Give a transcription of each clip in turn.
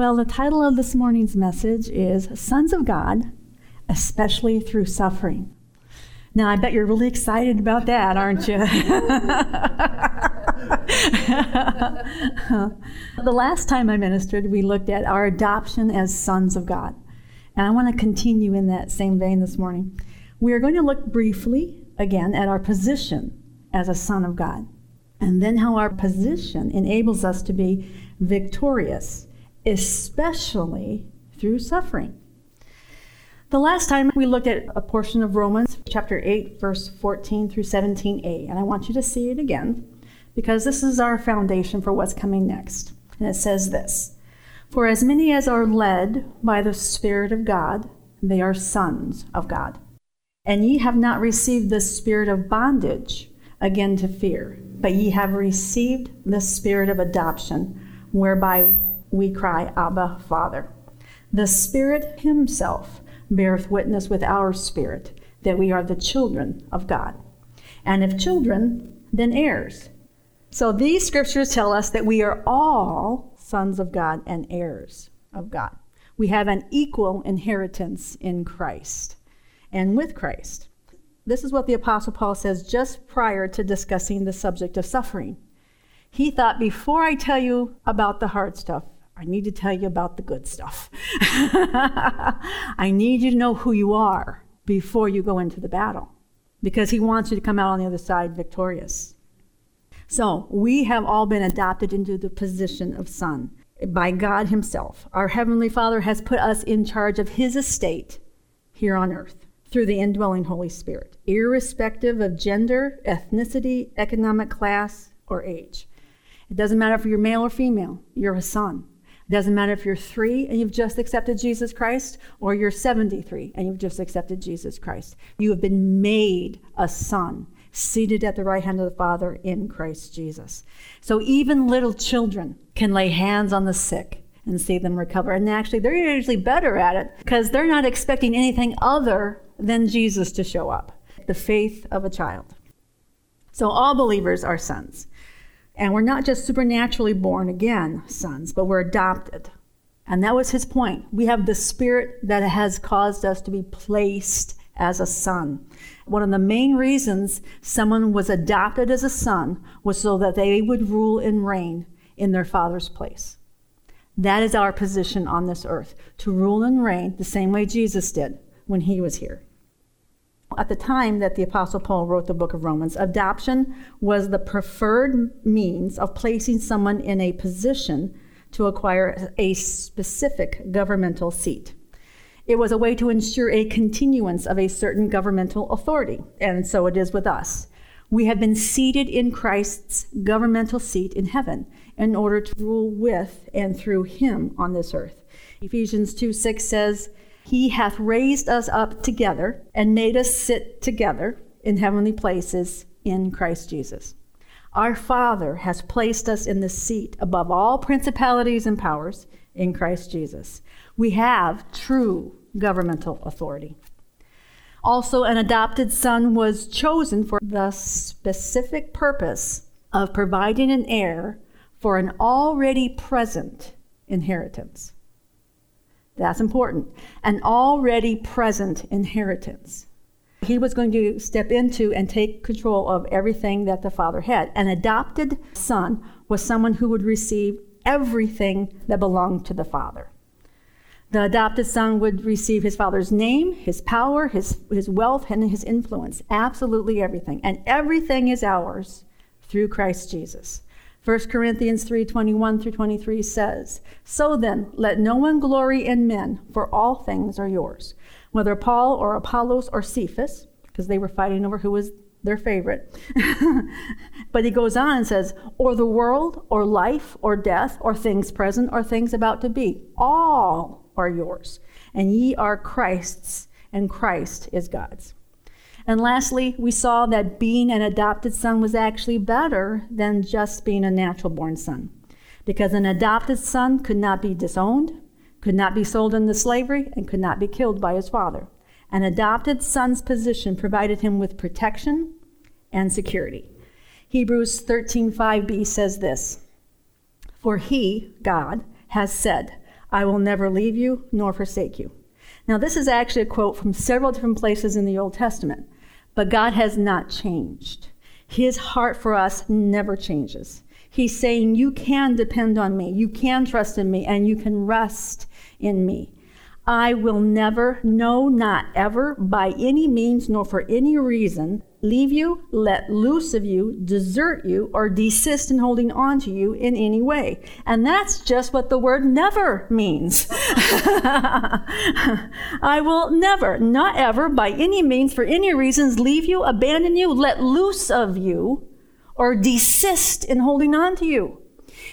Well, the title of this morning's message is Sons of God, especially through suffering. Now, I bet you're really excited about that, aren't you? the last time I ministered, we looked at our adoption as sons of God. And I want to continue in that same vein this morning. We are going to look briefly again at our position as a son of God, and then how our position enables us to be victorious, especially through suffering. The last time we looked at a portion of Romans chapter 8, verse 14 through 17a, and I want you to see it again because this is our foundation for what's coming next. And it says this For as many as are led by the Spirit of God, they are sons of God. And ye have not received the spirit of bondage again to fear, but ye have received the spirit of adoption, whereby we cry, Abba, Father. The Spirit Himself beareth witness with our spirit that we are the children of God. And if children, then heirs. So these scriptures tell us that we are all sons of God and heirs of God. We have an equal inheritance in Christ and with Christ. This is what the Apostle Paul says just prior to discussing the subject of suffering. He thought, before I tell you about the hard stuff, I need to tell you about the good stuff. I need you to know who you are before you go into the battle because he wants you to come out on the other side victorious. So, we have all been adopted into the position of son by God Himself. Our Heavenly Father has put us in charge of His estate here on earth through the indwelling Holy Spirit, irrespective of gender, ethnicity, economic class, or age. It doesn't matter if you're male or female, you're a son. It doesn't matter if you're three and you've just accepted Jesus Christ, or you're 73 and you've just accepted Jesus Christ. You have been made a son, seated at the right hand of the Father in Christ Jesus. So even little children can lay hands on the sick and see them recover. And actually, they're usually better at it because they're not expecting anything other than Jesus to show up. The faith of a child. So all believers are sons. And we're not just supernaturally born again sons, but we're adopted. And that was his point. We have the spirit that has caused us to be placed as a son. One of the main reasons someone was adopted as a son was so that they would rule and reign in their father's place. That is our position on this earth to rule and reign the same way Jesus did when he was here. At the time that the Apostle Paul wrote the book of Romans, adoption was the preferred means of placing someone in a position to acquire a specific governmental seat. It was a way to ensure a continuance of a certain governmental authority, and so it is with us. We have been seated in Christ's governmental seat in heaven in order to rule with and through him on this earth. Ephesians 2 6 says, he hath raised us up together and made us sit together in heavenly places in Christ Jesus. Our Father has placed us in the seat above all principalities and powers in Christ Jesus. We have true governmental authority. Also, an adopted son was chosen for the specific purpose of providing an heir for an already present inheritance. That's important. An already present inheritance. He was going to step into and take control of everything that the father had. An adopted son was someone who would receive everything that belonged to the father. The adopted son would receive his father's name, his power, his, his wealth, and his influence. Absolutely everything. And everything is ours through Christ Jesus. 1 Corinthians 3 21 through 23 says, So then, let no one glory in men, for all things are yours. Whether Paul or Apollos or Cephas, because they were fighting over who was their favorite. but he goes on and says, or the world, or life, or death, or things present, or things about to be. All are yours. And ye are Christ's, and Christ is God's. And lastly, we saw that being an adopted son was actually better than just being a natural born son. Because an adopted son could not be disowned, could not be sold into slavery, and could not be killed by his father. An adopted son's position provided him with protection and security. Hebrews 13:5b says this: For he, God, has said, I will never leave you nor forsake you. Now, this is actually a quote from several different places in the Old Testament, but God has not changed. His heart for us never changes. He's saying, You can depend on me, you can trust in me, and you can rest in me. I will never, no, not ever, by any means, nor for any reason, leave you, let loose of you, desert you, or desist in holding on to you in any way. And that's just what the word never means. I will never, not ever, by any means, for any reasons, leave you, abandon you, let loose of you, or desist in holding on to you.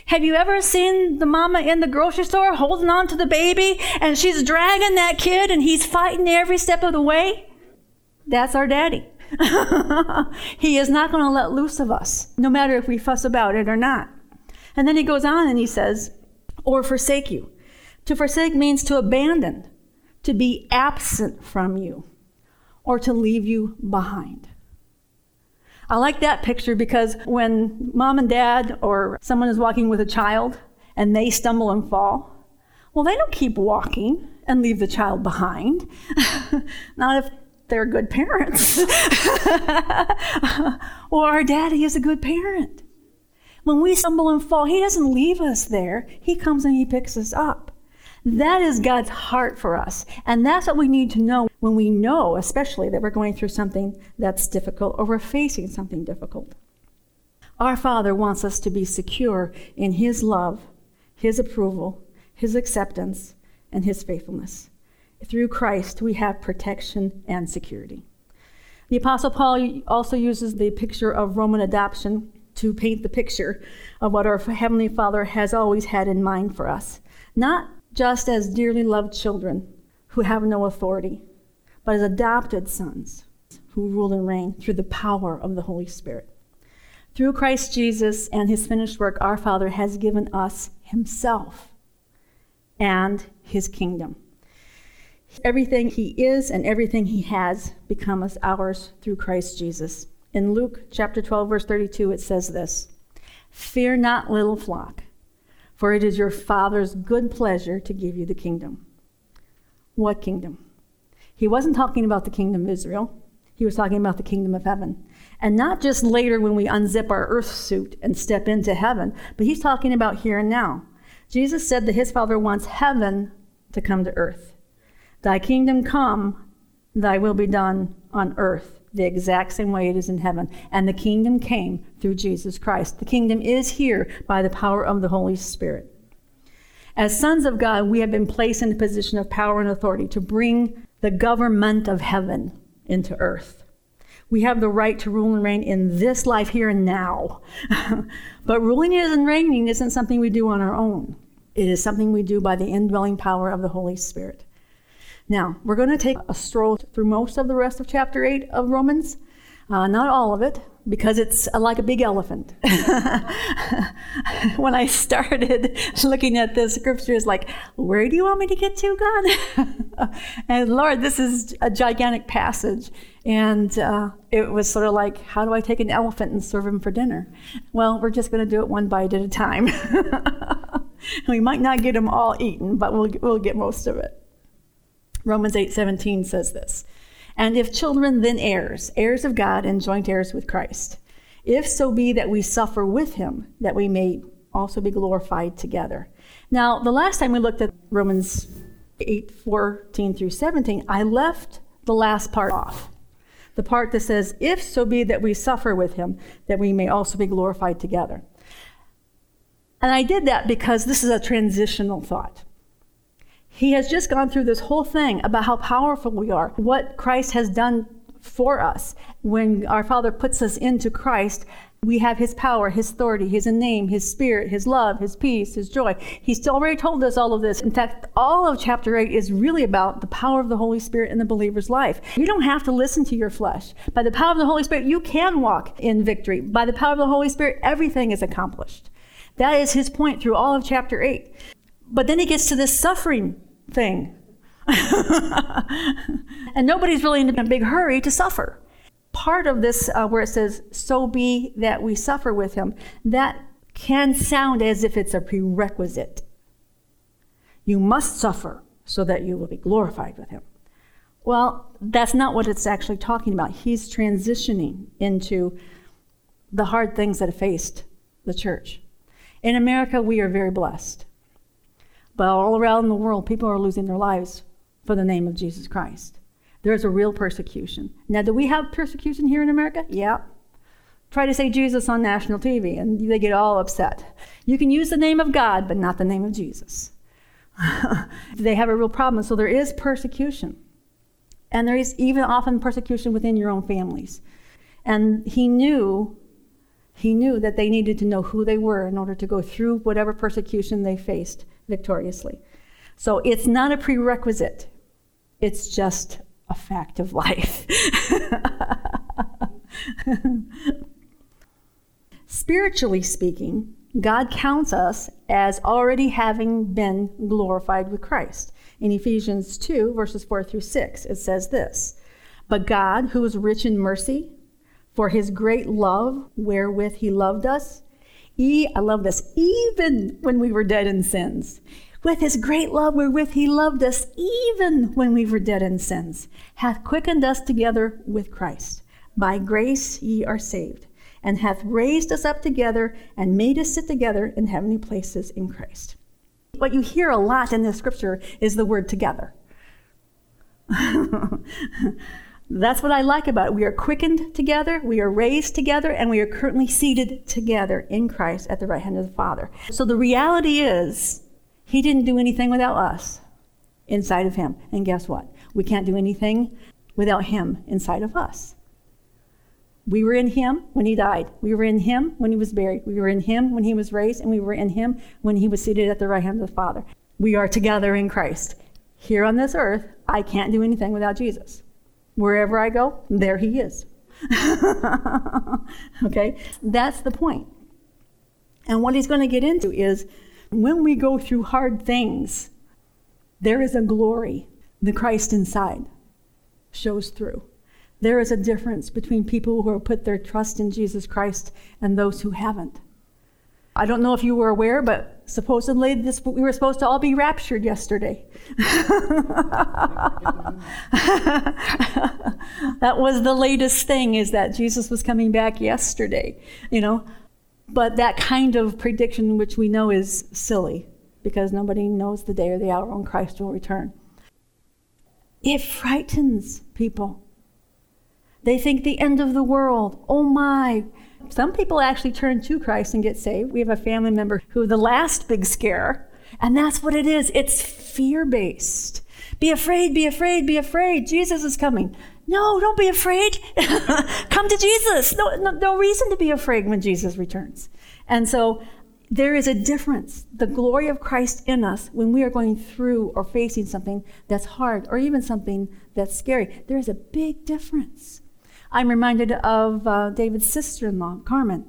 Have you ever seen the mama in the grocery store holding on to the baby and she's dragging that kid and he's fighting every step of the way? That's our daddy. he is not going to let loose of us, no matter if we fuss about it or not. And then he goes on and he says, or forsake you. To forsake means to abandon, to be absent from you, or to leave you behind. I like that picture because when mom and dad or someone is walking with a child and they stumble and fall, well, they don't keep walking and leave the child behind. Not if they're good parents. or our daddy is a good parent. When we stumble and fall, he doesn't leave us there, he comes and he picks us up. That is God's heart for us. And that's what we need to know when we know, especially, that we're going through something that's difficult or we're facing something difficult. Our Father wants us to be secure in His love, His approval, His acceptance, and His faithfulness. Through Christ, we have protection and security. The Apostle Paul also uses the picture of Roman adoption to paint the picture of what our Heavenly Father has always had in mind for us. Not just as dearly loved children who have no authority, but as adopted sons who rule and reign through the power of the Holy Spirit. Through Christ Jesus and his finished work, our Father has given us himself and his kingdom. Everything he is and everything he has becomes ours through Christ Jesus. In Luke chapter 12, verse 32, it says this Fear not, little flock for it is your Father's good pleasure to give you the kingdom. What kingdom? He wasn't talking about the kingdom of Israel. He was talking about the kingdom of heaven. And not just later when we unzip our earth suit and step into heaven, but he's talking about here and now. Jesus said that his Father wants heaven to come to earth. Thy kingdom come, thy will be done on earth the exact same way it is in heaven. And the kingdom came through Jesus Christ. The kingdom is here by the power of the Holy Spirit. As sons of God, we have been placed in a position of power and authority to bring the government of heaven into earth. We have the right to rule and reign in this life here and now. but ruling and reigning isn't something we do on our own. It is something we do by the indwelling power of the Holy Spirit. Now, we're going to take a stroll through most of the rest of chapter 8 of Romans. Uh, not all of it, because it's like a big elephant. when I started looking at this scripture, it's like, where do you want me to get to, God? and Lord, this is a gigantic passage. And uh, it was sort of like, how do I take an elephant and serve him for dinner? Well, we're just going to do it one bite at a time. we might not get them all eaten, but we'll, we'll get most of it. Romans 8:17 says this. And if children, then heirs, heirs of God and joint heirs with Christ. If so be that we suffer with him, that we may also be glorified together. Now, the last time we looked at Romans 8:14 through 17, I left the last part off. The part that says, if so be that we suffer with him, that we may also be glorified together. And I did that because this is a transitional thought. He has just gone through this whole thing about how powerful we are, what Christ has done for us. When our Father puts us into Christ, we have his power, his authority, his name, his spirit, his love, his peace, his joy. He's already told us all of this. In fact, all of chapter 8 is really about the power of the Holy Spirit in the believer's life. You don't have to listen to your flesh. By the power of the Holy Spirit, you can walk in victory. By the power of the Holy Spirit, everything is accomplished. That is his point through all of chapter 8. But then he gets to this suffering thing. and nobody's really in a big hurry to suffer. Part of this, uh, where it says, so be that we suffer with him, that can sound as if it's a prerequisite. You must suffer so that you will be glorified with him. Well, that's not what it's actually talking about. He's transitioning into the hard things that have faced the church. In America, we are very blessed. But all around the world, people are losing their lives for the name of Jesus Christ. There's a real persecution. Now, do we have persecution here in America? Yeah. Try to say Jesus on national TV, and they get all upset. You can use the name of God, but not the name of Jesus. they have a real problem. So there is persecution. And there is even often persecution within your own families. And he knew he knew that they needed to know who they were in order to go through whatever persecution they faced victoriously. So it's not a prerequisite, it's just a fact of life. Spiritually speaking, God counts us as already having been glorified with Christ. In Ephesians 2, verses 4 through 6, it says this But God, who is rich in mercy, for his great love wherewith he loved us. E, I love this, even when we were dead in sins. With his great love wherewith he loved us, even when we were dead in sins, hath quickened us together with Christ. By grace ye are saved, and hath raised us up together and made us sit together in heavenly places in Christ. What you hear a lot in this scripture is the word together. That's what I like about it. We are quickened together, we are raised together, and we are currently seated together in Christ at the right hand of the Father. So the reality is, He didn't do anything without us inside of Him. And guess what? We can't do anything without Him inside of us. We were in Him when He died. We were in Him when He was buried. We were in Him when He was raised, and we were in Him when He was seated at the right hand of the Father. We are together in Christ. Here on this earth, I can't do anything without Jesus. Wherever I go, there he is. okay? That's the point. And what he's going to get into is when we go through hard things, there is a glory. The Christ inside shows through. There is a difference between people who have put their trust in Jesus Christ and those who haven't. I don't know if you were aware, but supposedly this we were supposed to all be raptured yesterday. that was the latest thing is that Jesus was coming back yesterday, you know. But that kind of prediction which we know is silly because nobody knows the day or the hour when Christ will return. It frightens people. They think the end of the world. Oh my, some people actually turn to Christ and get saved. We have a family member who the last big scare, and that's what it is. It's fear based. Be afraid, be afraid, be afraid. Jesus is coming. No, don't be afraid. Come to Jesus. No, no, no reason to be afraid when Jesus returns. And so there is a difference. The glory of Christ in us when we are going through or facing something that's hard or even something that's scary. There is a big difference. I'm reminded of uh, David's sister in law, Carmen,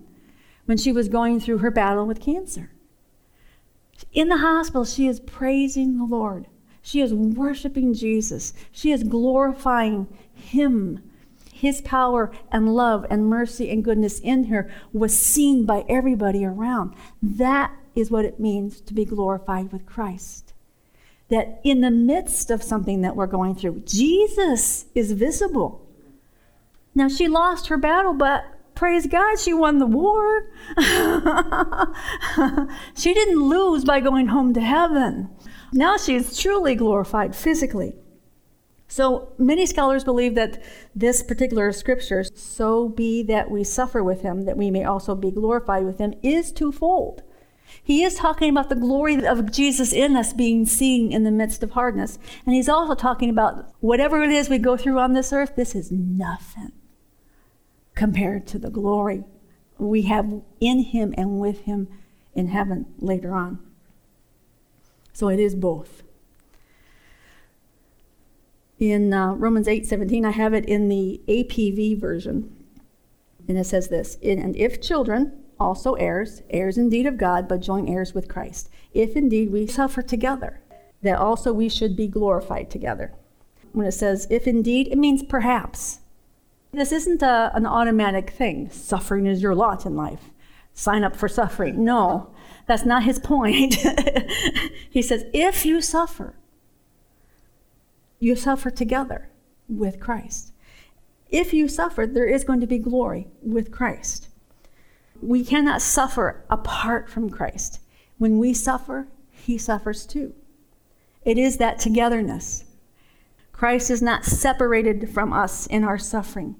when she was going through her battle with cancer. In the hospital, she is praising the Lord. She is worshiping Jesus. She is glorifying Him. His power and love and mercy and goodness in her was seen by everybody around. That is what it means to be glorified with Christ. That in the midst of something that we're going through, Jesus is visible. Now, she lost her battle, but praise God, she won the war. she didn't lose by going home to heaven. Now she is truly glorified physically. So many scholars believe that this particular scripture, so be that we suffer with him, that we may also be glorified with him, is twofold. He is talking about the glory of Jesus in us being seen in the midst of hardness. And he's also talking about whatever it is we go through on this earth, this is nothing compared to the glory we have in him and with him in heaven later on. So it is both. In uh, Romans 8 17, I have it in the APV version. And it says this And if children, also heirs, heirs indeed of God, but joint heirs with Christ, if indeed we suffer together, that also we should be glorified together. When it says if indeed, it means perhaps. This isn't a, an automatic thing. Suffering is your lot in life. Sign up for suffering. No, that's not his point. He says, if you suffer, you suffer together with Christ. If you suffer, there is going to be glory with Christ. We cannot suffer apart from Christ. When we suffer, he suffers too. It is that togetherness. Christ is not separated from us in our suffering.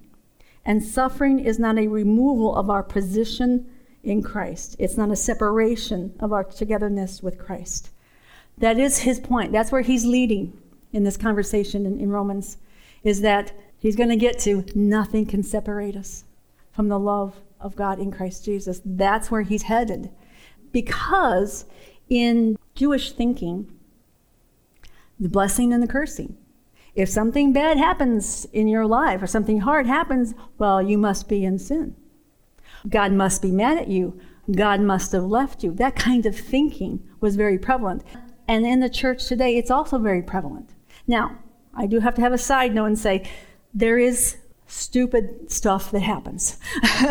And suffering is not a removal of our position in Christ, it's not a separation of our togetherness with Christ. That is his point. That's where he's leading in this conversation in, in Romans, is that he's going to get to nothing can separate us from the love of God in Christ Jesus. That's where he's headed. Because in Jewish thinking, the blessing and the cursing. If something bad happens in your life or something hard happens, well, you must be in sin. God must be mad at you. God must have left you. That kind of thinking was very prevalent. And in the church today, it's also very prevalent. Now, I do have to have a side note and say there is stupid stuff that happens.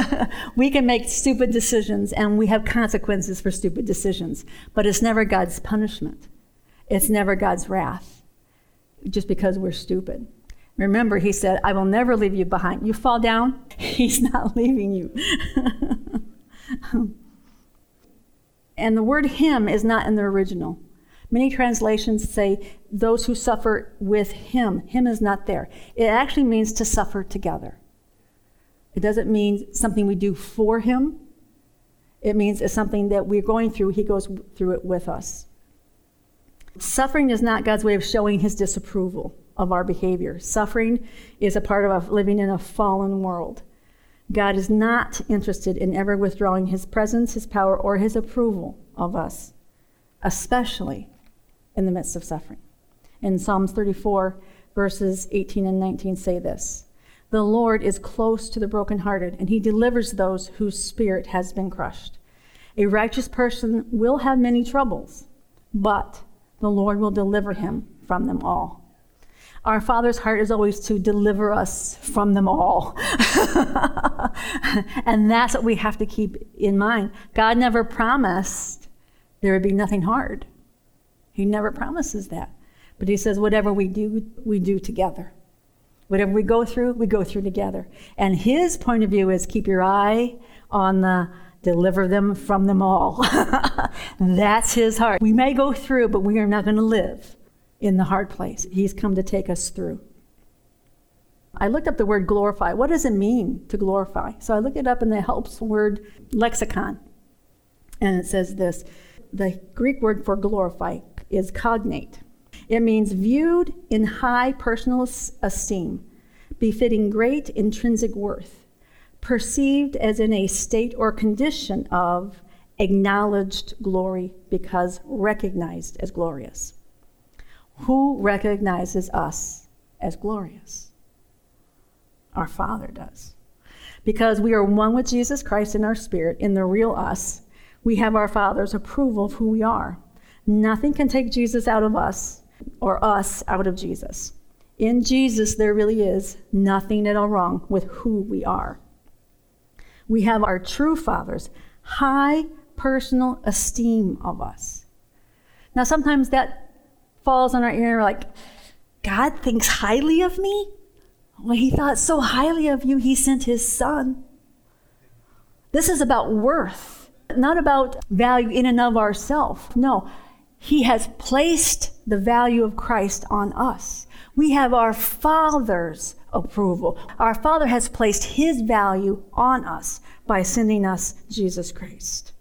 we can make stupid decisions and we have consequences for stupid decisions, but it's never God's punishment. It's never God's wrath just because we're stupid. Remember, he said, I will never leave you behind. You fall down, he's not leaving you. and the word him is not in the original. Many translations say those who suffer with him. Him is not there. It actually means to suffer together. It doesn't mean something we do for him. It means it's something that we're going through. He goes through it with us. Suffering is not God's way of showing his disapproval of our behavior. Suffering is a part of living in a fallen world. God is not interested in ever withdrawing his presence, his power, or his approval of us, especially in the midst of suffering. In Psalms 34, verses 18 and 19 say this The Lord is close to the brokenhearted, and he delivers those whose spirit has been crushed. A righteous person will have many troubles, but the Lord will deliver him from them all. Our Father's heart is always to deliver us from them all. and that's what we have to keep in mind. God never promised there would be nothing hard. He never promises that. But he says, whatever we do, we do together. Whatever we go through, we go through together. And his point of view is keep your eye on the deliver them from them all. That's his heart. We may go through, but we are not going to live in the hard place. He's come to take us through. I looked up the word glorify. What does it mean to glorify? So I looked it up in the Helps Word lexicon. And it says this the Greek word for glorify is cognate. It means viewed in high personal esteem, befitting great intrinsic worth, perceived as in a state or condition of acknowledged glory because recognized as glorious. Who recognizes us as glorious? Our Father does. Because we are one with Jesus Christ in our spirit, in the real us, we have our Father's approval of who we are. Nothing can take Jesus out of us or us out of Jesus. In Jesus, there really is nothing at all wrong with who we are. We have our true Father's high personal esteem of us. Now, sometimes that falls on our ear and we're like, God thinks highly of me? Well, he thought so highly of you, he sent his son. This is about worth, not about value in and of ourselves. No, he has placed the value of Christ on us. We have our Father's approval. Our Father has placed His value on us by sending us Jesus Christ.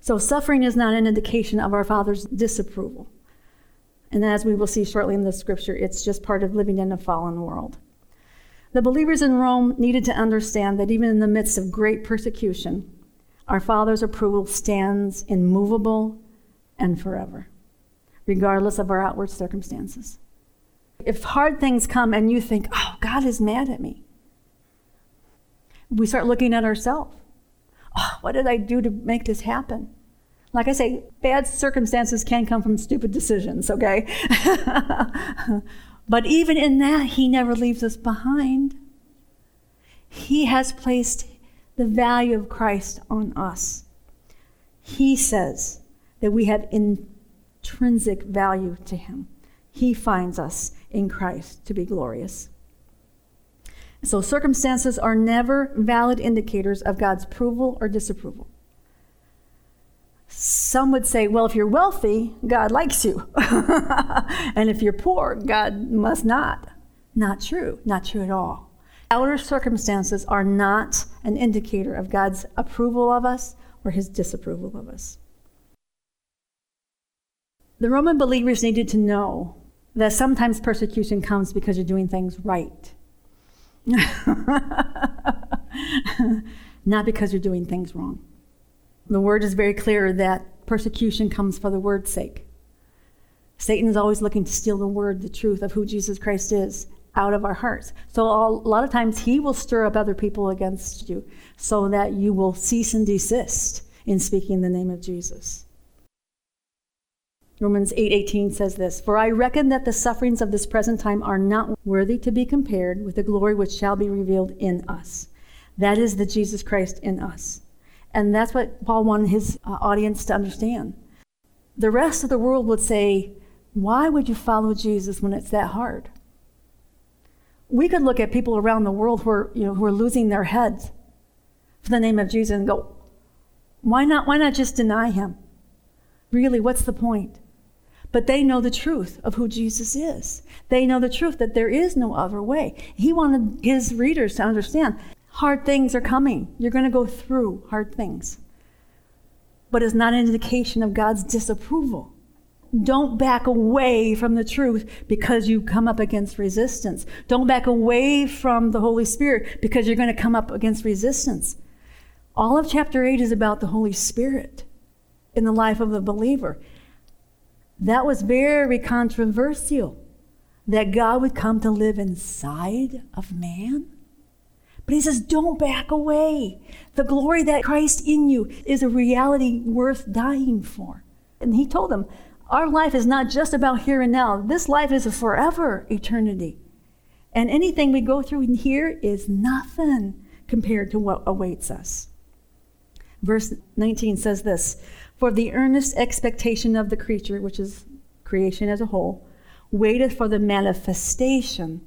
So, suffering is not an indication of our Father's disapproval. And as we will see shortly in the scripture, it's just part of living in a fallen world. The believers in Rome needed to understand that even in the midst of great persecution, our Father's approval stands immovable and forever, regardless of our outward circumstances. If hard things come and you think, oh, God is mad at me, we start looking at ourselves. Oh, what did I do to make this happen? Like I say, bad circumstances can come from stupid decisions, okay? but even in that, He never leaves us behind. He has placed the value of Christ on us. He says that we have intrinsic value to Him. He finds us in Christ to be glorious. So, circumstances are never valid indicators of God's approval or disapproval. Some would say, well, if you're wealthy, God likes you. and if you're poor, God must not. Not true. Not true at all. Outer circumstances are not an indicator of God's approval of us or his disapproval of us. The Roman believers needed to know that sometimes persecution comes because you're doing things right, not because you're doing things wrong. The word is very clear that persecution comes for the word's sake. Satan is always looking to steal the word, the truth of who Jesus Christ is, out of our hearts. So a lot of times he will stir up other people against you so that you will cease and desist in speaking the name of Jesus. Romans 8:18 8, says this, "For I reckon that the sufferings of this present time are not worthy to be compared with the glory which shall be revealed in us." That is the Jesus Christ in us. And that's what Paul wanted his uh, audience to understand. The rest of the world would say, "Why would you follow Jesus when it's that hard?" We could look at people around the world who are, you know, who are losing their heads for the name of Jesus and go, "Why not why not just deny him?" Really, what's the point? But they know the truth of who Jesus is. They know the truth that there is no other way. He wanted his readers to understand hard things are coming. You're going to go through hard things. But it's not an indication of God's disapproval. Don't back away from the truth because you come up against resistance. Don't back away from the Holy Spirit because you're going to come up against resistance. All of chapter 8 is about the Holy Spirit in the life of the believer. That was very controversial that God would come to live inside of man. But he says, don't back away. The glory that Christ in you is a reality worth dying for. And he told them, our life is not just about here and now. This life is a forever eternity. And anything we go through in here is nothing compared to what awaits us. Verse 19 says this For the earnest expectation of the creature, which is creation as a whole, waiteth for the manifestation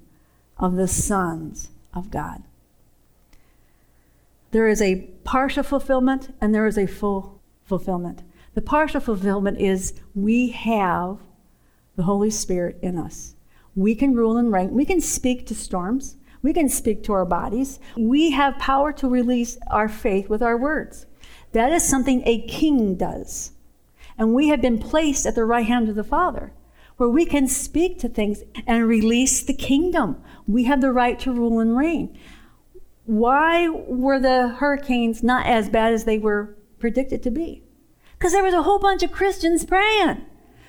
of the sons of God. There is a partial fulfillment and there is a full fulfillment. The partial fulfillment is we have the Holy Spirit in us. We can rule and reign. We can speak to storms. We can speak to our bodies. We have power to release our faith with our words. That is something a king does. And we have been placed at the right hand of the Father, where we can speak to things and release the kingdom. We have the right to rule and reign. Why were the hurricanes not as bad as they were predicted to be? Because there was a whole bunch of Christians praying.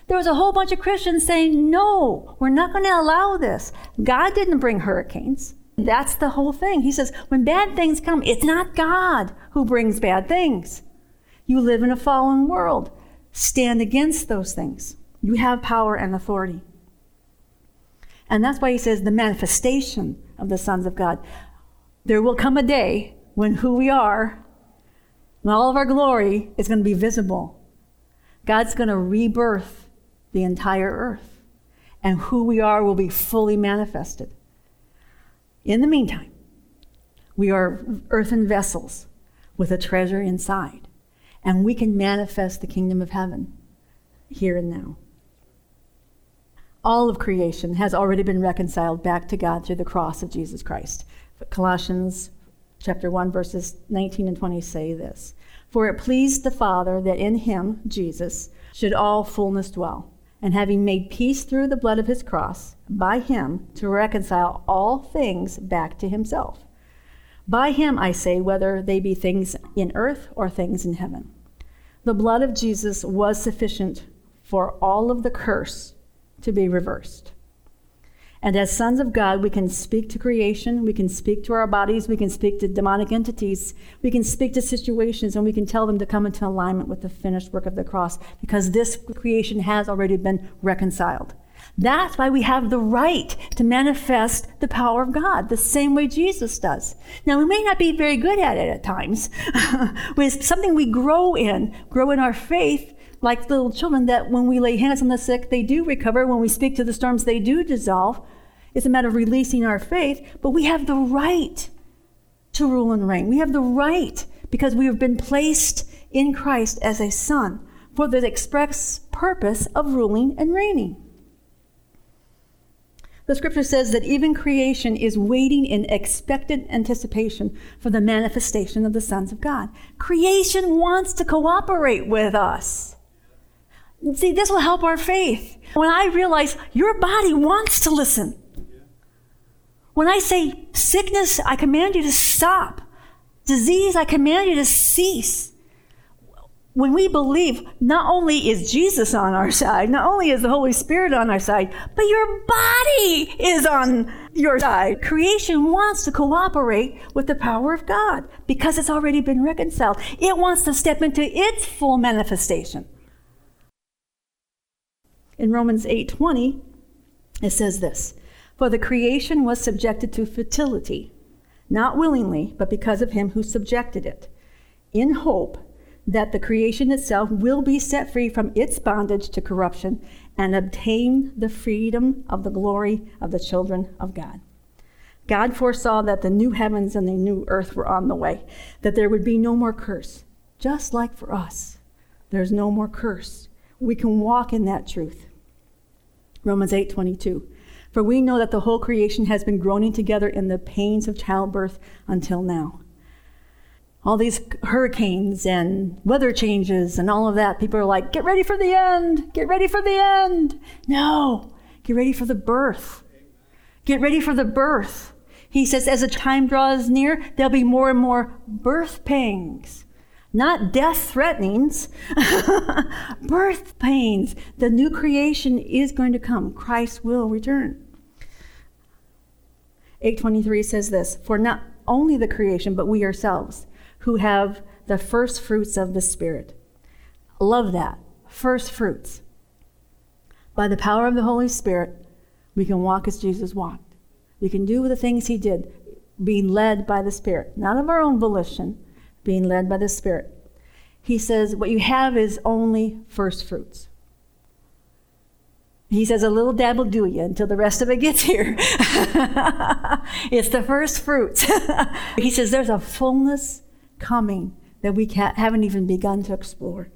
There was a whole bunch of Christians saying, No, we're not going to allow this. God didn't bring hurricanes. That's the whole thing. He says, when bad things come, it's not God who brings bad things. You live in a fallen world. Stand against those things. You have power and authority. And that's why he says the manifestation of the sons of God. There will come a day when who we are, when all of our glory is going to be visible. God's going to rebirth the entire earth, and who we are will be fully manifested. In the meantime, we are earthen vessels with a treasure inside, and we can manifest the kingdom of heaven here and now. All of creation has already been reconciled back to God through the cross of Jesus Christ. Colossians chapter 1 verses 19 and 20 say this. For it pleased the Father that in him, Jesus, should all fullness dwell and having made peace through the blood of his cross, by him to reconcile all things back to himself. By him, I say, whether they be things in earth or things in heaven. The blood of Jesus was sufficient for all of the curse to be reversed. And as sons of God, we can speak to creation, we can speak to our bodies, we can speak to demonic entities, we can speak to situations, and we can tell them to come into alignment with the finished work of the cross because this creation has already been reconciled. That's why we have the right to manifest the power of God, the same way Jesus does. Now, we may not be very good at it at times. but it's something we grow in, grow in our faith, like little children, that when we lay hands on the sick, they do recover. When we speak to the storms, they do dissolve. It's a matter of releasing our faith, but we have the right to rule and reign. We have the right because we have been placed in Christ as a son for the express purpose of ruling and reigning. The scripture says that even creation is waiting in expectant anticipation for the manifestation of the sons of God. Creation wants to cooperate with us. See, this will help our faith. When I realize your body wants to listen. When I say sickness, I command you to stop. Disease, I command you to cease when we believe, not only is Jesus on our side, not only is the Holy Spirit on our side, but your body is on your side. Creation wants to cooperate with the power of God because it's already been reconciled. It wants to step into its full manifestation. In Romans 8:20, it says this: "For the creation was subjected to futility, not willingly, but because of him who subjected it, in hope that the creation itself will be set free from its bondage to corruption and obtain the freedom of the glory of the children of God. God foresaw that the new heavens and the new earth were on the way, that there would be no more curse, just like for us. There's no more curse. We can walk in that truth. Romans 8:22. For we know that the whole creation has been groaning together in the pains of childbirth until now all these hurricanes and weather changes and all of that, people are like, get ready for the end, get ready for the end. No, get ready for the birth. Get ready for the birth. He says, as the time draws near, there'll be more and more birth pangs. Not death threatenings, birth pains. The new creation is going to come. Christ will return. 823 says this For not only the creation, but we ourselves who have the first fruits of the Spirit. Love that. First fruits. By the power of the Holy Spirit, we can walk as Jesus walked. We can do the things he did, being led by the Spirit, not of our own volition, being led by the Spirit. He says, What you have is only first fruits. He says, A little dab will do you until the rest of it gets here. it's the first fruits. he says, There's a fullness coming that we haven't even begun to explore.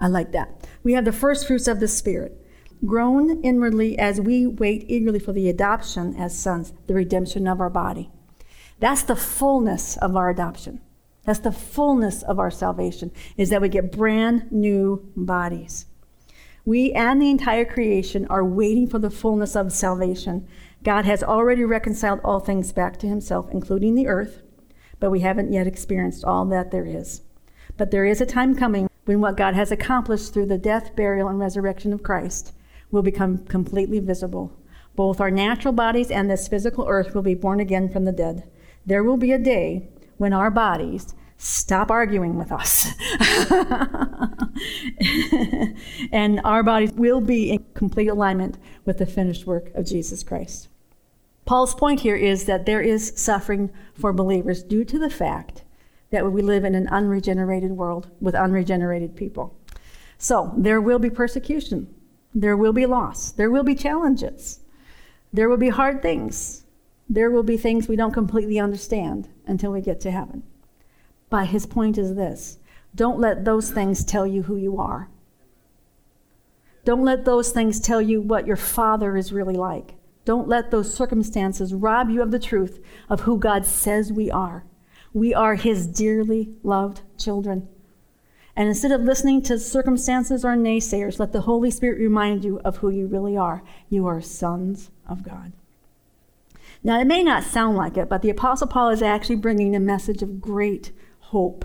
I like that. We have the first fruits of the Spirit, grown inwardly as we wait eagerly for the adoption as sons, the redemption of our body. That's the fullness of our adoption. That's the fullness of our salvation, is that we get brand new bodies. We and the entire creation are waiting for the fullness of salvation. God has already reconciled all things back to himself, including the earth, but we haven't yet experienced all that there is. But there is a time coming when what God has accomplished through the death, burial, and resurrection of Christ will become completely visible. Both our natural bodies and this physical earth will be born again from the dead. There will be a day when our bodies stop arguing with us. and our bodies will be in complete alignment with the finished work of Jesus Christ. Paul's point here is that there is suffering for believers due to the fact that we live in an unregenerated world with unregenerated people. So there will be persecution, there will be loss, there will be challenges, there will be hard things, there will be things we don't completely understand until we get to heaven. But his point is this don't let those things tell you who you are. Don't let those things tell you what your father is really like. Don't let those circumstances rob you of the truth of who God says we are. We are His dearly loved children. And instead of listening to circumstances or naysayers, let the Holy Spirit remind you of who you really are. You are sons of God. Now, it may not sound like it, but the Apostle Paul is actually bringing a message of great hope.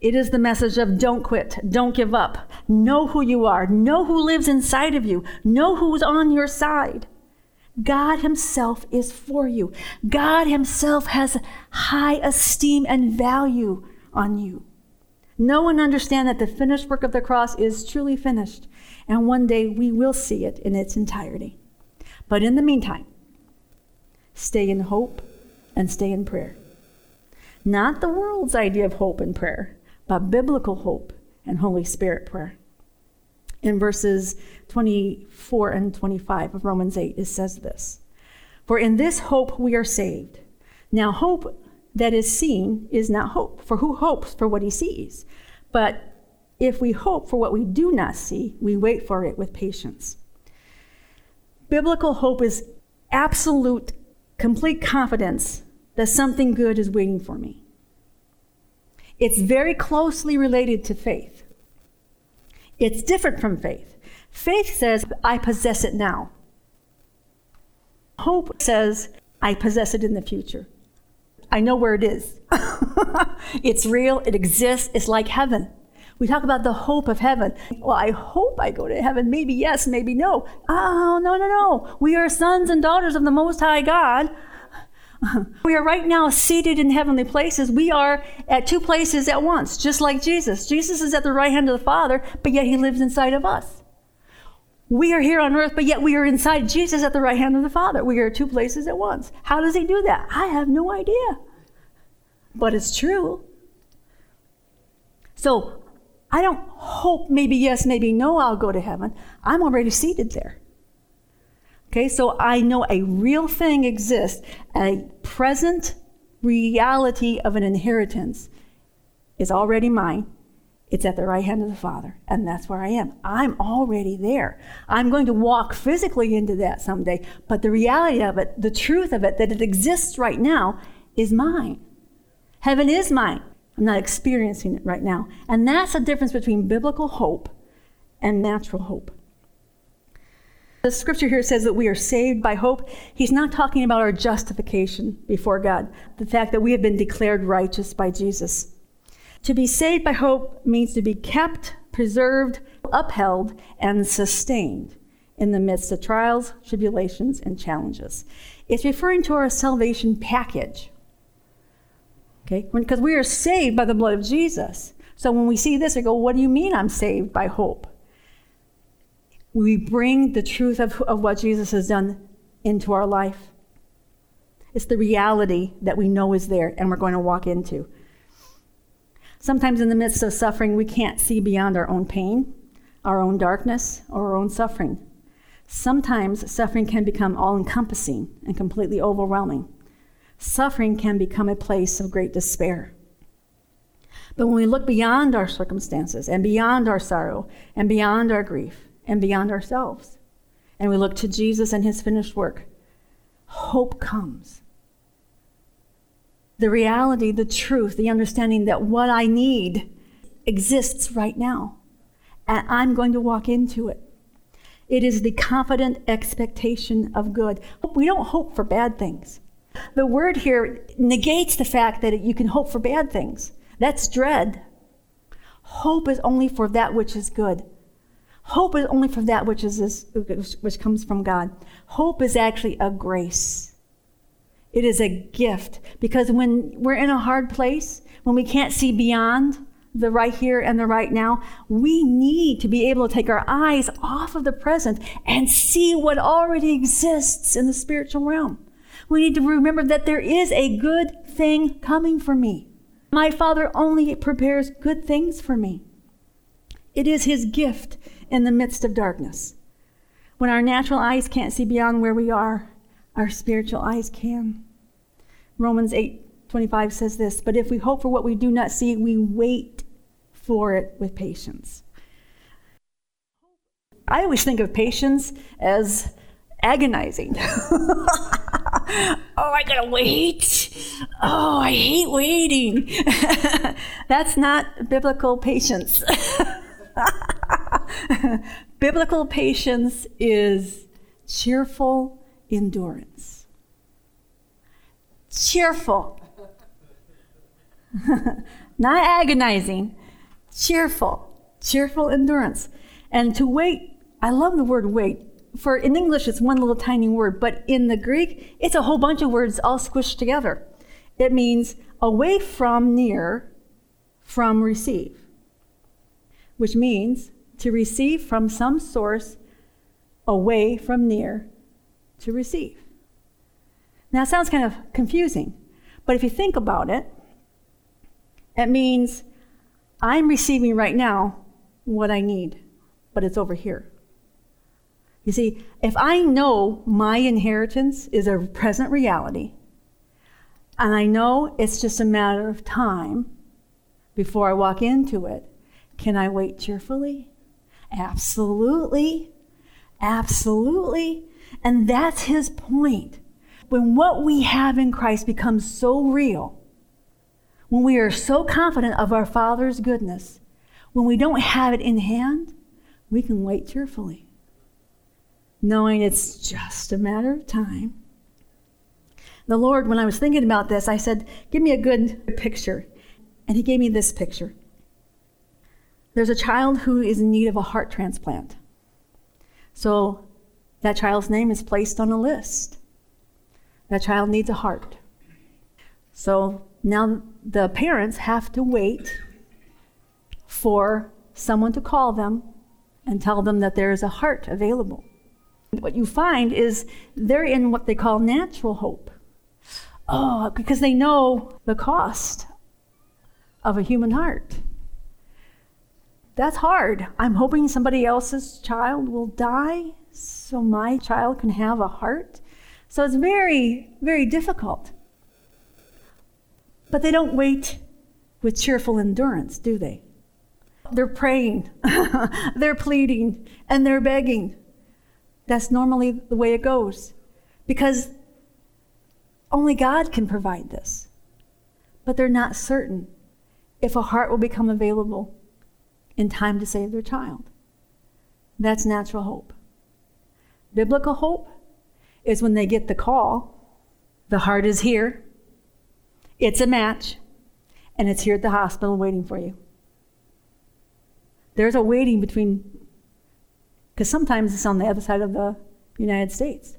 It is the message of don't quit, don't give up. Know who you are, know who lives inside of you, know who's on your side. God Himself is for you. God Himself has high esteem and value on you. Know and understand that the finished work of the cross is truly finished, and one day we will see it in its entirety. But in the meantime, stay in hope and stay in prayer. Not the world's idea of hope and prayer, but biblical hope and Holy Spirit prayer. In verses 24 and 25 of Romans 8, it says this For in this hope we are saved. Now, hope that is seen is not hope, for who hopes for what he sees? But if we hope for what we do not see, we wait for it with patience. Biblical hope is absolute, complete confidence that something good is waiting for me. It's very closely related to faith. It's different from faith. Faith says, I possess it now. Hope says, I possess it in the future. I know where it is. it's real, it exists, it's like heaven. We talk about the hope of heaven. Well, I hope I go to heaven. Maybe yes, maybe no. Oh, no, no, no. We are sons and daughters of the Most High God. We are right now seated in heavenly places. We are at two places at once, just like Jesus. Jesus is at the right hand of the Father, but yet he lives inside of us. We are here on earth, but yet we are inside Jesus at the right hand of the Father. We are two places at once. How does he do that? I have no idea. But it's true. So I don't hope maybe yes, maybe no, I'll go to heaven. I'm already seated there. Okay, so I know a real thing exists, a present reality of an inheritance is already mine. It's at the right hand of the Father, and that's where I am. I'm already there. I'm going to walk physically into that someday, but the reality of it, the truth of it, that it exists right now, is mine. Heaven is mine. I'm not experiencing it right now. And that's the difference between biblical hope and natural hope. The scripture here says that we are saved by hope. He's not talking about our justification before God, the fact that we have been declared righteous by Jesus. To be saved by hope means to be kept, preserved, upheld, and sustained in the midst of trials, tribulations, and challenges. It's referring to our salvation package. Okay? Because we are saved by the blood of Jesus. So when we see this, we go, What do you mean I'm saved by hope? we bring the truth of, of what Jesus has done into our life. It's the reality that we know is there and we're going to walk into. Sometimes in the midst of suffering, we can't see beyond our own pain, our own darkness, or our own suffering. Sometimes suffering can become all encompassing and completely overwhelming. Suffering can become a place of great despair. But when we look beyond our circumstances and beyond our sorrow and beyond our grief, and beyond ourselves. And we look to Jesus and his finished work. Hope comes. The reality, the truth, the understanding that what I need exists right now. And I'm going to walk into it. It is the confident expectation of good. We don't hope for bad things. The word here negates the fact that you can hope for bad things. That's dread. Hope is only for that which is good. Hope is only for that which is which comes from God. Hope is actually a grace. It is a gift because when we're in a hard place, when we can't see beyond the right here and the right now, we need to be able to take our eyes off of the present and see what already exists in the spiritual realm. We need to remember that there is a good thing coming for me. My Father only prepares good things for me. It is His gift in the midst of darkness. When our natural eyes can't see beyond where we are, our spiritual eyes can. Romans 8:25 says this, but if we hope for what we do not see, we wait for it with patience. I always think of patience as agonizing. oh, I gotta wait. Oh, I hate waiting. That's not biblical patience. Biblical patience is cheerful endurance. Cheerful. Not agonizing, cheerful. Cheerful endurance. And to wait, I love the word wait. For in English, it's one little tiny word, but in the Greek, it's a whole bunch of words all squished together. It means away from, near, from, receive which means to receive from some source away from near to receive. Now, it sounds kind of confusing, but if you think about it, it means I'm receiving right now what I need, but it's over here. You see, if I know my inheritance is a present reality, and I know it's just a matter of time before I walk into it, can I wait cheerfully? Absolutely. Absolutely. And that's his point. When what we have in Christ becomes so real, when we are so confident of our Father's goodness, when we don't have it in hand, we can wait cheerfully, knowing it's just a matter of time. The Lord, when I was thinking about this, I said, Give me a good picture. And He gave me this picture. There's a child who is in need of a heart transplant. So that child's name is placed on a list. That child needs a heart. So now the parents have to wait for someone to call them and tell them that there is a heart available. What you find is they're in what they call natural hope. Oh, because they know the cost of a human heart. That's hard. I'm hoping somebody else's child will die so my child can have a heart. So it's very, very difficult. But they don't wait with cheerful endurance, do they? They're praying, they're pleading, and they're begging. That's normally the way it goes because only God can provide this. But they're not certain if a heart will become available in time to save their child. That's natural hope. Biblical hope is when they get the call, the heart is here, it's a match, and it's here at the hospital waiting for you. There's a waiting between, because sometimes it's on the other side of the United States.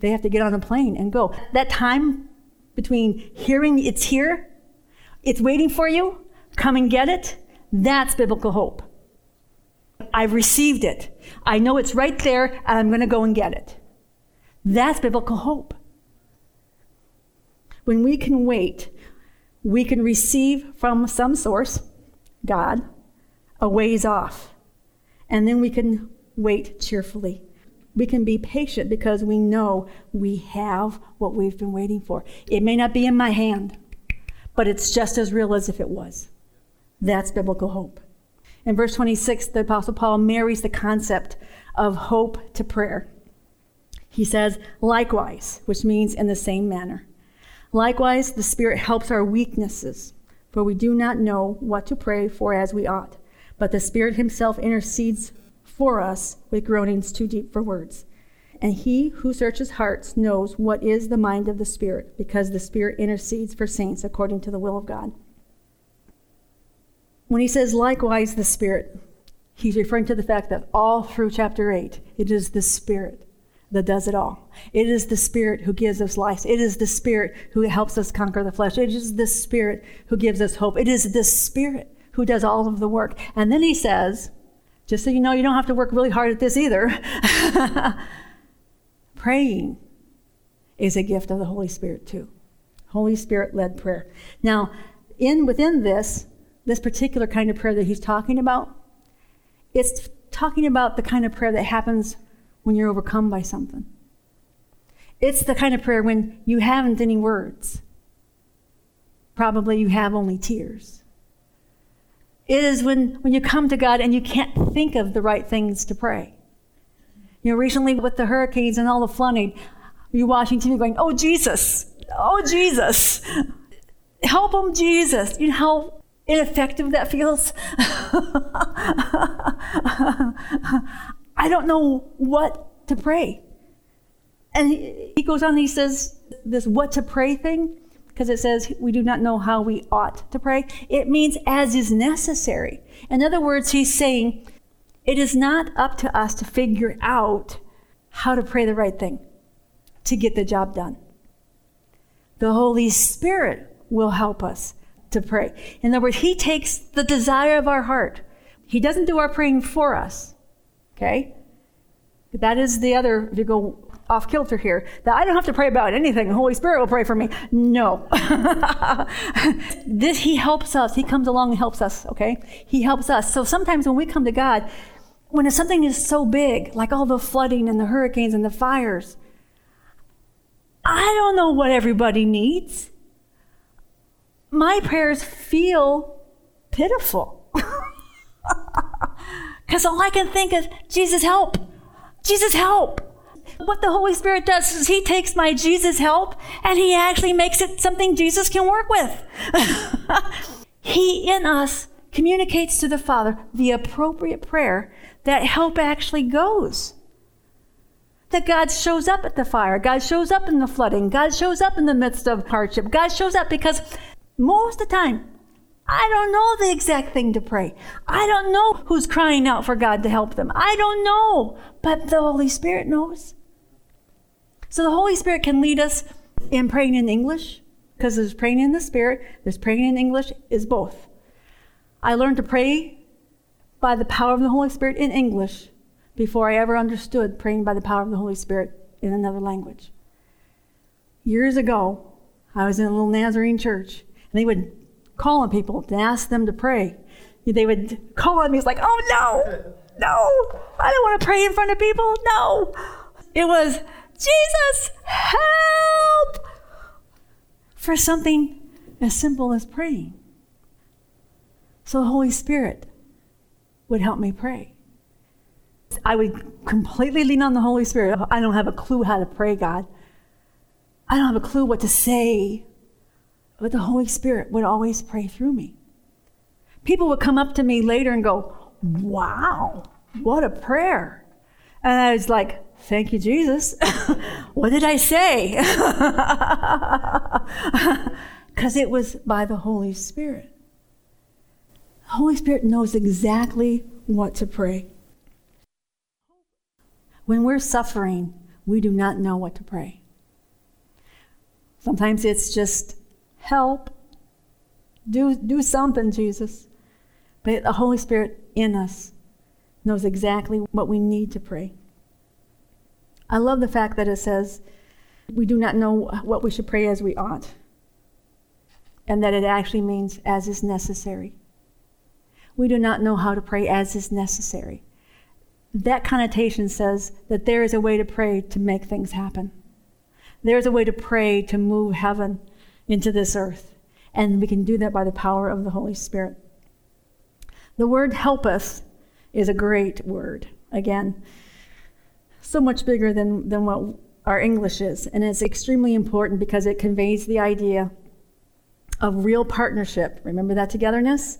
They have to get on a plane and go. That time between hearing it's here, it's waiting for you, come and get it, that's biblical hope. I've received it. I know it's right there, and I'm going to go and get it. That's biblical hope. When we can wait, we can receive from some source, God, a ways off. And then we can wait cheerfully. We can be patient because we know we have what we've been waiting for. It may not be in my hand, but it's just as real as if it was. That's biblical hope. In verse 26, the Apostle Paul marries the concept of hope to prayer. He says, likewise, which means in the same manner. Likewise, the Spirit helps our weaknesses, for we do not know what to pray for as we ought. But the Spirit Himself intercedes for us with groanings too deep for words. And He who searches hearts knows what is the mind of the Spirit, because the Spirit intercedes for saints according to the will of God. When he says, likewise, the Spirit, he's referring to the fact that all through chapter 8, it is the Spirit that does it all. It is the Spirit who gives us life. It is the Spirit who helps us conquer the flesh. It is the Spirit who gives us hope. It is the Spirit who does all of the work. And then he says, just so you know, you don't have to work really hard at this either. Praying is a gift of the Holy Spirit too. Holy Spirit led prayer. Now, in within this, this particular kind of prayer that he's talking about, it's talking about the kind of prayer that happens when you're overcome by something. It's the kind of prayer when you haven't any words. Probably you have only tears. Is when, when you come to God and you can't think of the right things to pray. You know, recently with the hurricanes and all the flooding, you're watching TV going, Oh, Jesus, oh, Jesus, help them, Jesus. You know how ineffective that feels? I don't know what to pray. And he, goes on, he says this what to pray thing, because it says we do not know how we ought to pray. It means as is necessary. In other words, he's saying it is not up to us to figure out how to pray the right thing to get the job done. The Holy Spirit will help us to pray. In other words, He takes the desire of our heart. He doesn't do our praying for us. Okay? That is the other, if you go off kilter here that I don't have to pray about anything. The Holy Spirit will pray for me. No. this, he helps us. He comes along and helps us, okay? He helps us. So sometimes when we come to God, when something is so big, like all the flooding and the hurricanes and the fires, I don't know what everybody needs. My prayers feel pitiful. Because all I can think is, Jesus, help! Jesus, help! What the Holy Spirit does is He takes my Jesus help and He actually makes it something Jesus can work with. he in us communicates to the Father the appropriate prayer that help actually goes. That God shows up at the fire, God shows up in the flooding, God shows up in the midst of hardship, God shows up because most of the time, I don't know the exact thing to pray. I don't know who's crying out for God to help them. I don't know, but the Holy Spirit knows. So the Holy Spirit can lead us in praying in English, because there's praying in the Spirit, there's praying in English, is both. I learned to pray by the power of the Holy Spirit in English before I ever understood praying by the power of the Holy Spirit in another language. Years ago, I was in a little Nazarene church, and they would call on people to ask them to pray. They would call on me, it's like, oh no, no, I don't want to pray in front of people, no. It was, Jesus, help! For something as simple as praying. So the Holy Spirit would help me pray. I would completely lean on the Holy Spirit. I don't have a clue how to pray, God. I don't have a clue what to say. But the Holy Spirit would always pray through me. People would come up to me later and go, Wow, what a prayer. And I was like, Thank you, Jesus. what did I say? Because it was by the Holy Spirit. The Holy Spirit knows exactly what to pray. When we're suffering, we do not know what to pray. Sometimes it's just help. Do, do something, Jesus. But the Holy Spirit in us knows exactly what we need to pray. I love the fact that it says we do not know what we should pray as we ought, and that it actually means as is necessary. We do not know how to pray as is necessary. That connotation says that there is a way to pray to make things happen. There's a way to pray to move heaven into this earth. And we can do that by the power of the Holy Spirit. The word help us is a great word. Again, so much bigger than, than what our English is. And it's extremely important because it conveys the idea of real partnership. Remember that togetherness?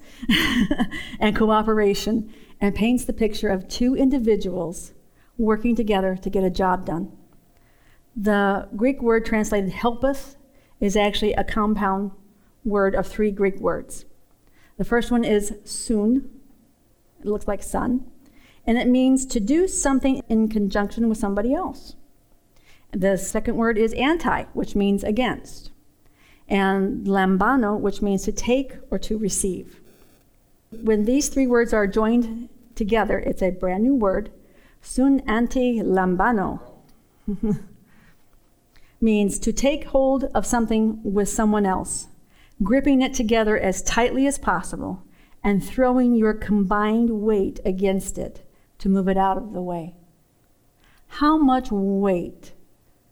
and cooperation, and paints the picture of two individuals working together to get a job done. The Greek word translated helpeth is actually a compound word of three Greek words. The first one is sun, it looks like sun, and it means to do something in conjunction with somebody else. The second word is anti, which means against, and lambano, which means to take or to receive. When these three words are joined together, it's a brand new word, sun anti lambano. means to take hold of something with someone else, gripping it together as tightly as possible, and throwing your combined weight against it to move it out of the way. How much weight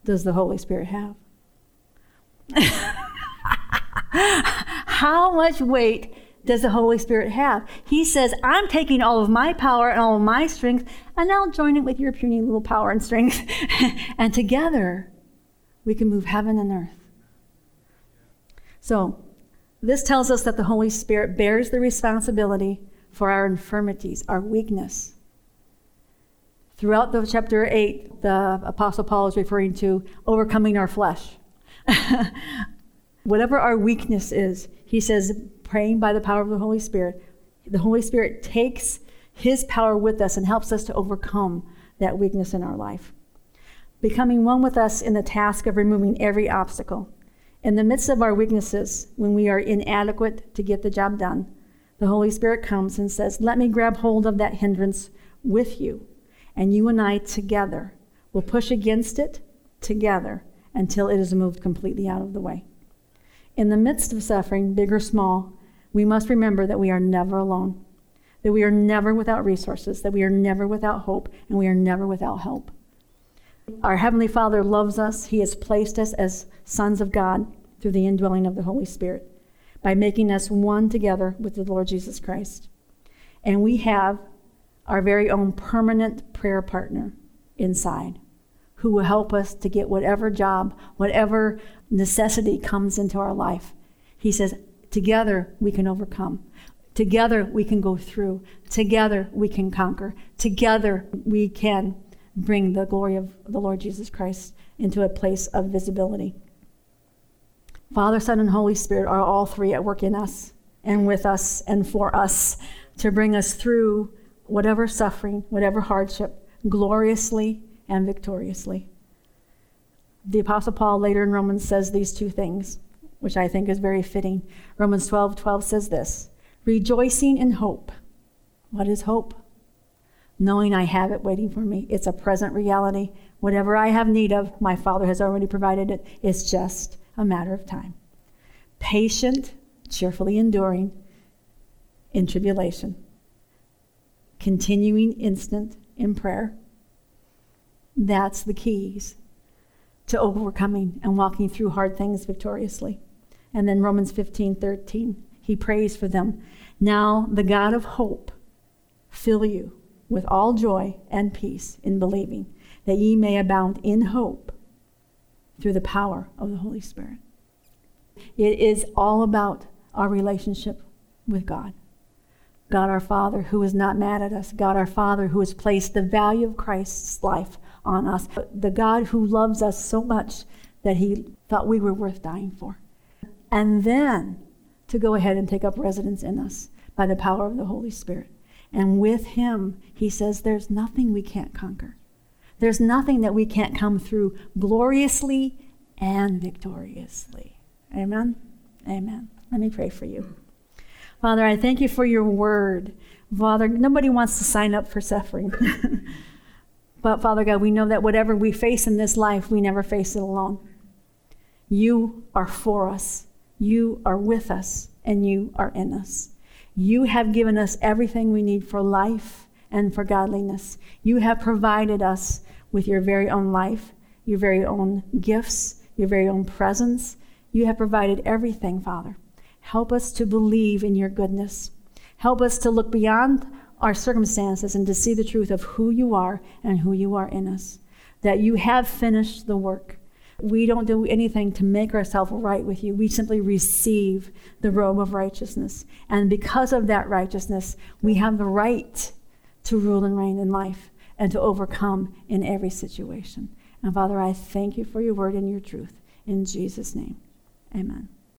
does the Holy Spirit have? How much weight does the Holy Spirit have? He says, I'm taking all of my power and all of my strength, and I'll join it with your puny little power and strength. and together, we can move heaven and earth. So, this tells us that the Holy Spirit bears the responsibility for our infirmities, our weakness. Throughout the chapter 8, the Apostle Paul is referring to overcoming our flesh. Whatever our weakness is, he says, praying by the power of the Holy Spirit, the Holy Spirit takes his power with us and helps us to overcome that weakness in our life. Becoming one with us in the task of removing every obstacle. In the midst of our weaknesses, when we are inadequate to get the job done, the Holy Spirit comes and says, Let me grab hold of that hindrance with you and you and I together will push against it together until it is moved completely out of the way. In the midst of suffering, big or small, we must remember that we are never alone, that we are never without resources, that we are never without hope, and we are never without help. Our Heavenly Father loves us. He has placed us as sons of God through the indwelling of the Holy Spirit by making us one together with the Lord Jesus Christ. And we have our very own permanent prayer partner inside who will help us to get whatever job, whatever necessity comes into our life. He says, together we can overcome. Together we can go through. Together we can conquer. Together we can bring the glory of the Lord Jesus Christ into a place of visibility. Father, Son, and Holy Spirit are all three at work in us and with us and for us to bring us through whatever suffering, whatever hardship, gloriously and victoriously. The Apostle Paul later in Romans says these two things, which I think is very fitting. Romans 12 12 says this rejoicing in hope. What is hope? Knowing I have it waiting for me. It's a present reality. Whatever I have need of, my Father has already provided it. It's just a matter of time. Patient, cheerfully enduring in tribulation, continuing instant in prayer. That's the keys to overcoming and walking through hard things victoriously. And then Romans 15 13, he prays for them. Now the God of hope fill you with all joy and peace in believing, that ye may abound in hope through the power of the Holy Spirit. It is all about our relationship with God. God our Father, who is not mad at us. God our Father, who has placed the value of Christ's life on us. The God who loves us so much that he thought we were worth dying for. And then to go ahead and take up residence in us by the power of the Holy Spirit. And with him, he says, there's nothing we can't conquer. There's nothing that we can't come through gloriously and victoriously. Amen? Amen. Let me pray for you. Father, I thank you for your word. Father, nobody wants to sign up for suffering. but Father God, we know that whatever we face in this life, we never face it alone. You are for us, you are with us, and you are in us. You have given us everything we need for life and for godliness. You have provided us with your very own life, your very own gifts, your very own presence. You have provided everything, Father. Help us to believe in your goodness. Help us to look beyond our circumstances and to see the truth of who you are and who you are in us. That you have finished the work. We don't do anything to make ourselves right with you. We simply receive the robe of righteousness. And because of that righteousness, we have the right to rule and reign in life and to overcome in every situation. And Father, I thank you for your word and your truth. In Jesus' name, amen.